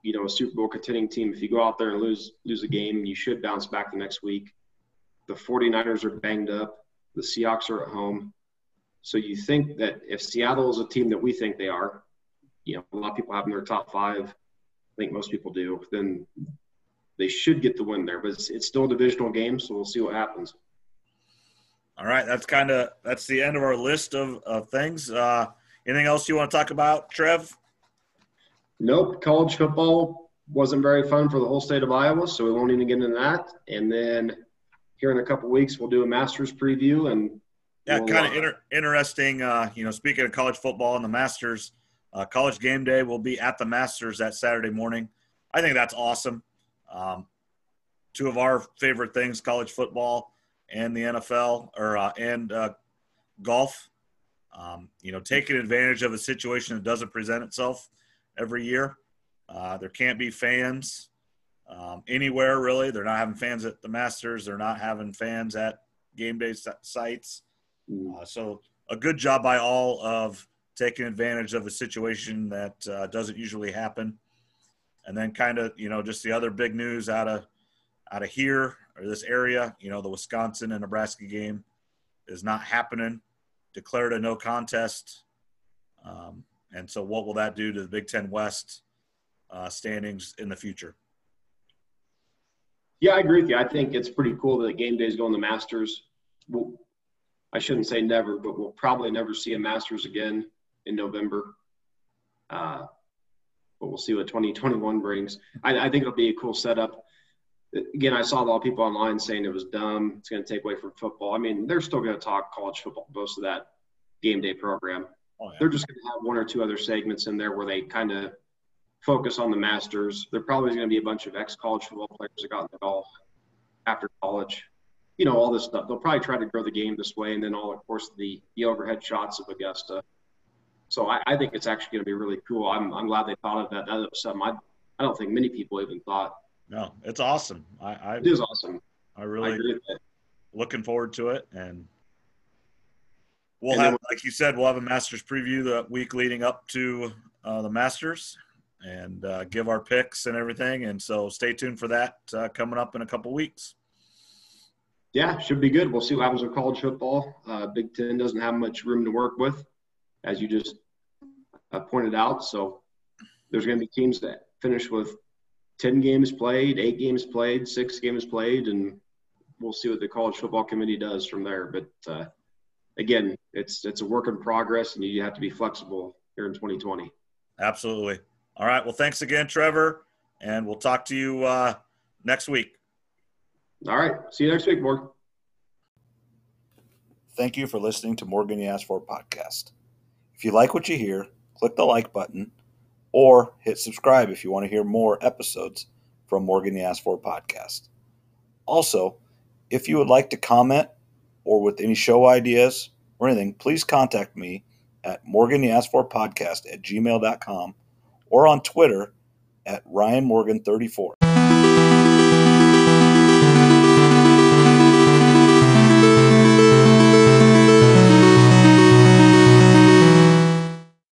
you know, a Super Bowl contending team, if you go out there and lose lose a game, you should bounce back the next week. The 49ers are banged up. The Seahawks are at home. So you think that if Seattle is a team that we think they are, you know, a lot of people have in their top five. I think most people do. Then they should get the win there. But it's, it's still a divisional game, so we'll see what happens. All right, that's kind of that's the end of our list of, of things. Uh, anything else you want to talk about, Trev? Nope. College football wasn't very fun for the whole state of Iowa, so we won't even get into that. And then here in a couple weeks, we'll do a Masters preview and yeah, we'll, kind of uh, inter- interesting. Uh, you know, speaking of college football and the Masters, uh, college game day will be at the Masters that Saturday morning. I think that's awesome. Um, two of our favorite things: college football and the NFL, or uh, and uh, golf. Um, you know, taking advantage of a situation that doesn't present itself every year. Uh, there can't be fans um, anywhere really. They're not having fans at the Masters. They're not having fans at game day sites. Uh, so a good job by all of taking advantage of a situation that uh, doesn't usually happen. And then kind of, you know, just the other big news out of out of here or this area, you know, the Wisconsin and Nebraska game is not happening. Declared a no contest. Um, and so, what will that do to the Big Ten West uh, standings in the future? Yeah, I agree with you. I think it's pretty cool that game days go in the Masters. We'll, I shouldn't say never, but we'll probably never see a Masters again in November. Uh, but we'll see what 2021 brings. I, I think it'll be a cool setup. Again, I saw a lot of people online saying it was dumb. It's going to take away from football. I mean, they're still going to talk college football most of that game day program. Oh, yeah. They're just going to have one or two other segments in there where they kind of focus on the Masters. There probably is going to be a bunch of ex-college football players that got into golf after college. You know, all this stuff. They'll probably try to grow the game this way, and then all, of course, the the overhead shots of Augusta. So I, I think it's actually going to be really cool. I'm I'm glad they thought of that. That was something I I don't think many people even thought. No, it's awesome. I I, It is awesome. I I really agree with it. looking forward to it and we'll And have then- like you said we'll have a masters preview the week leading up to uh, the masters and uh, give our picks and everything and so stay tuned for that uh, coming up in a couple weeks Yeah, should be good. We'll see what happens with college football. Uh, Big Ten doesn't have much room to work with, as you just uh, pointed out. So there's going to be teams that finish with 10 games played, eight games played, six games played, and we'll see what the college football committee does from there. But uh, again, it's it's a work in progress, and you have to be flexible here in 2020. absolutely all right well thanks again trevor and we'll talk to you uh, next week All right, see you next week, Morgan. Thank you for listening to Morgan You Asked For podcast. If you like what you hear, click the like button or hit subscribe if you want to hear more episodes from Morgan You Asked For podcast. Also, if you would like to comment or with any show ideas or anything, please contact me at Morgan You Asked For podcast at gmail.com or on Twitter at Ryan Morgan 34.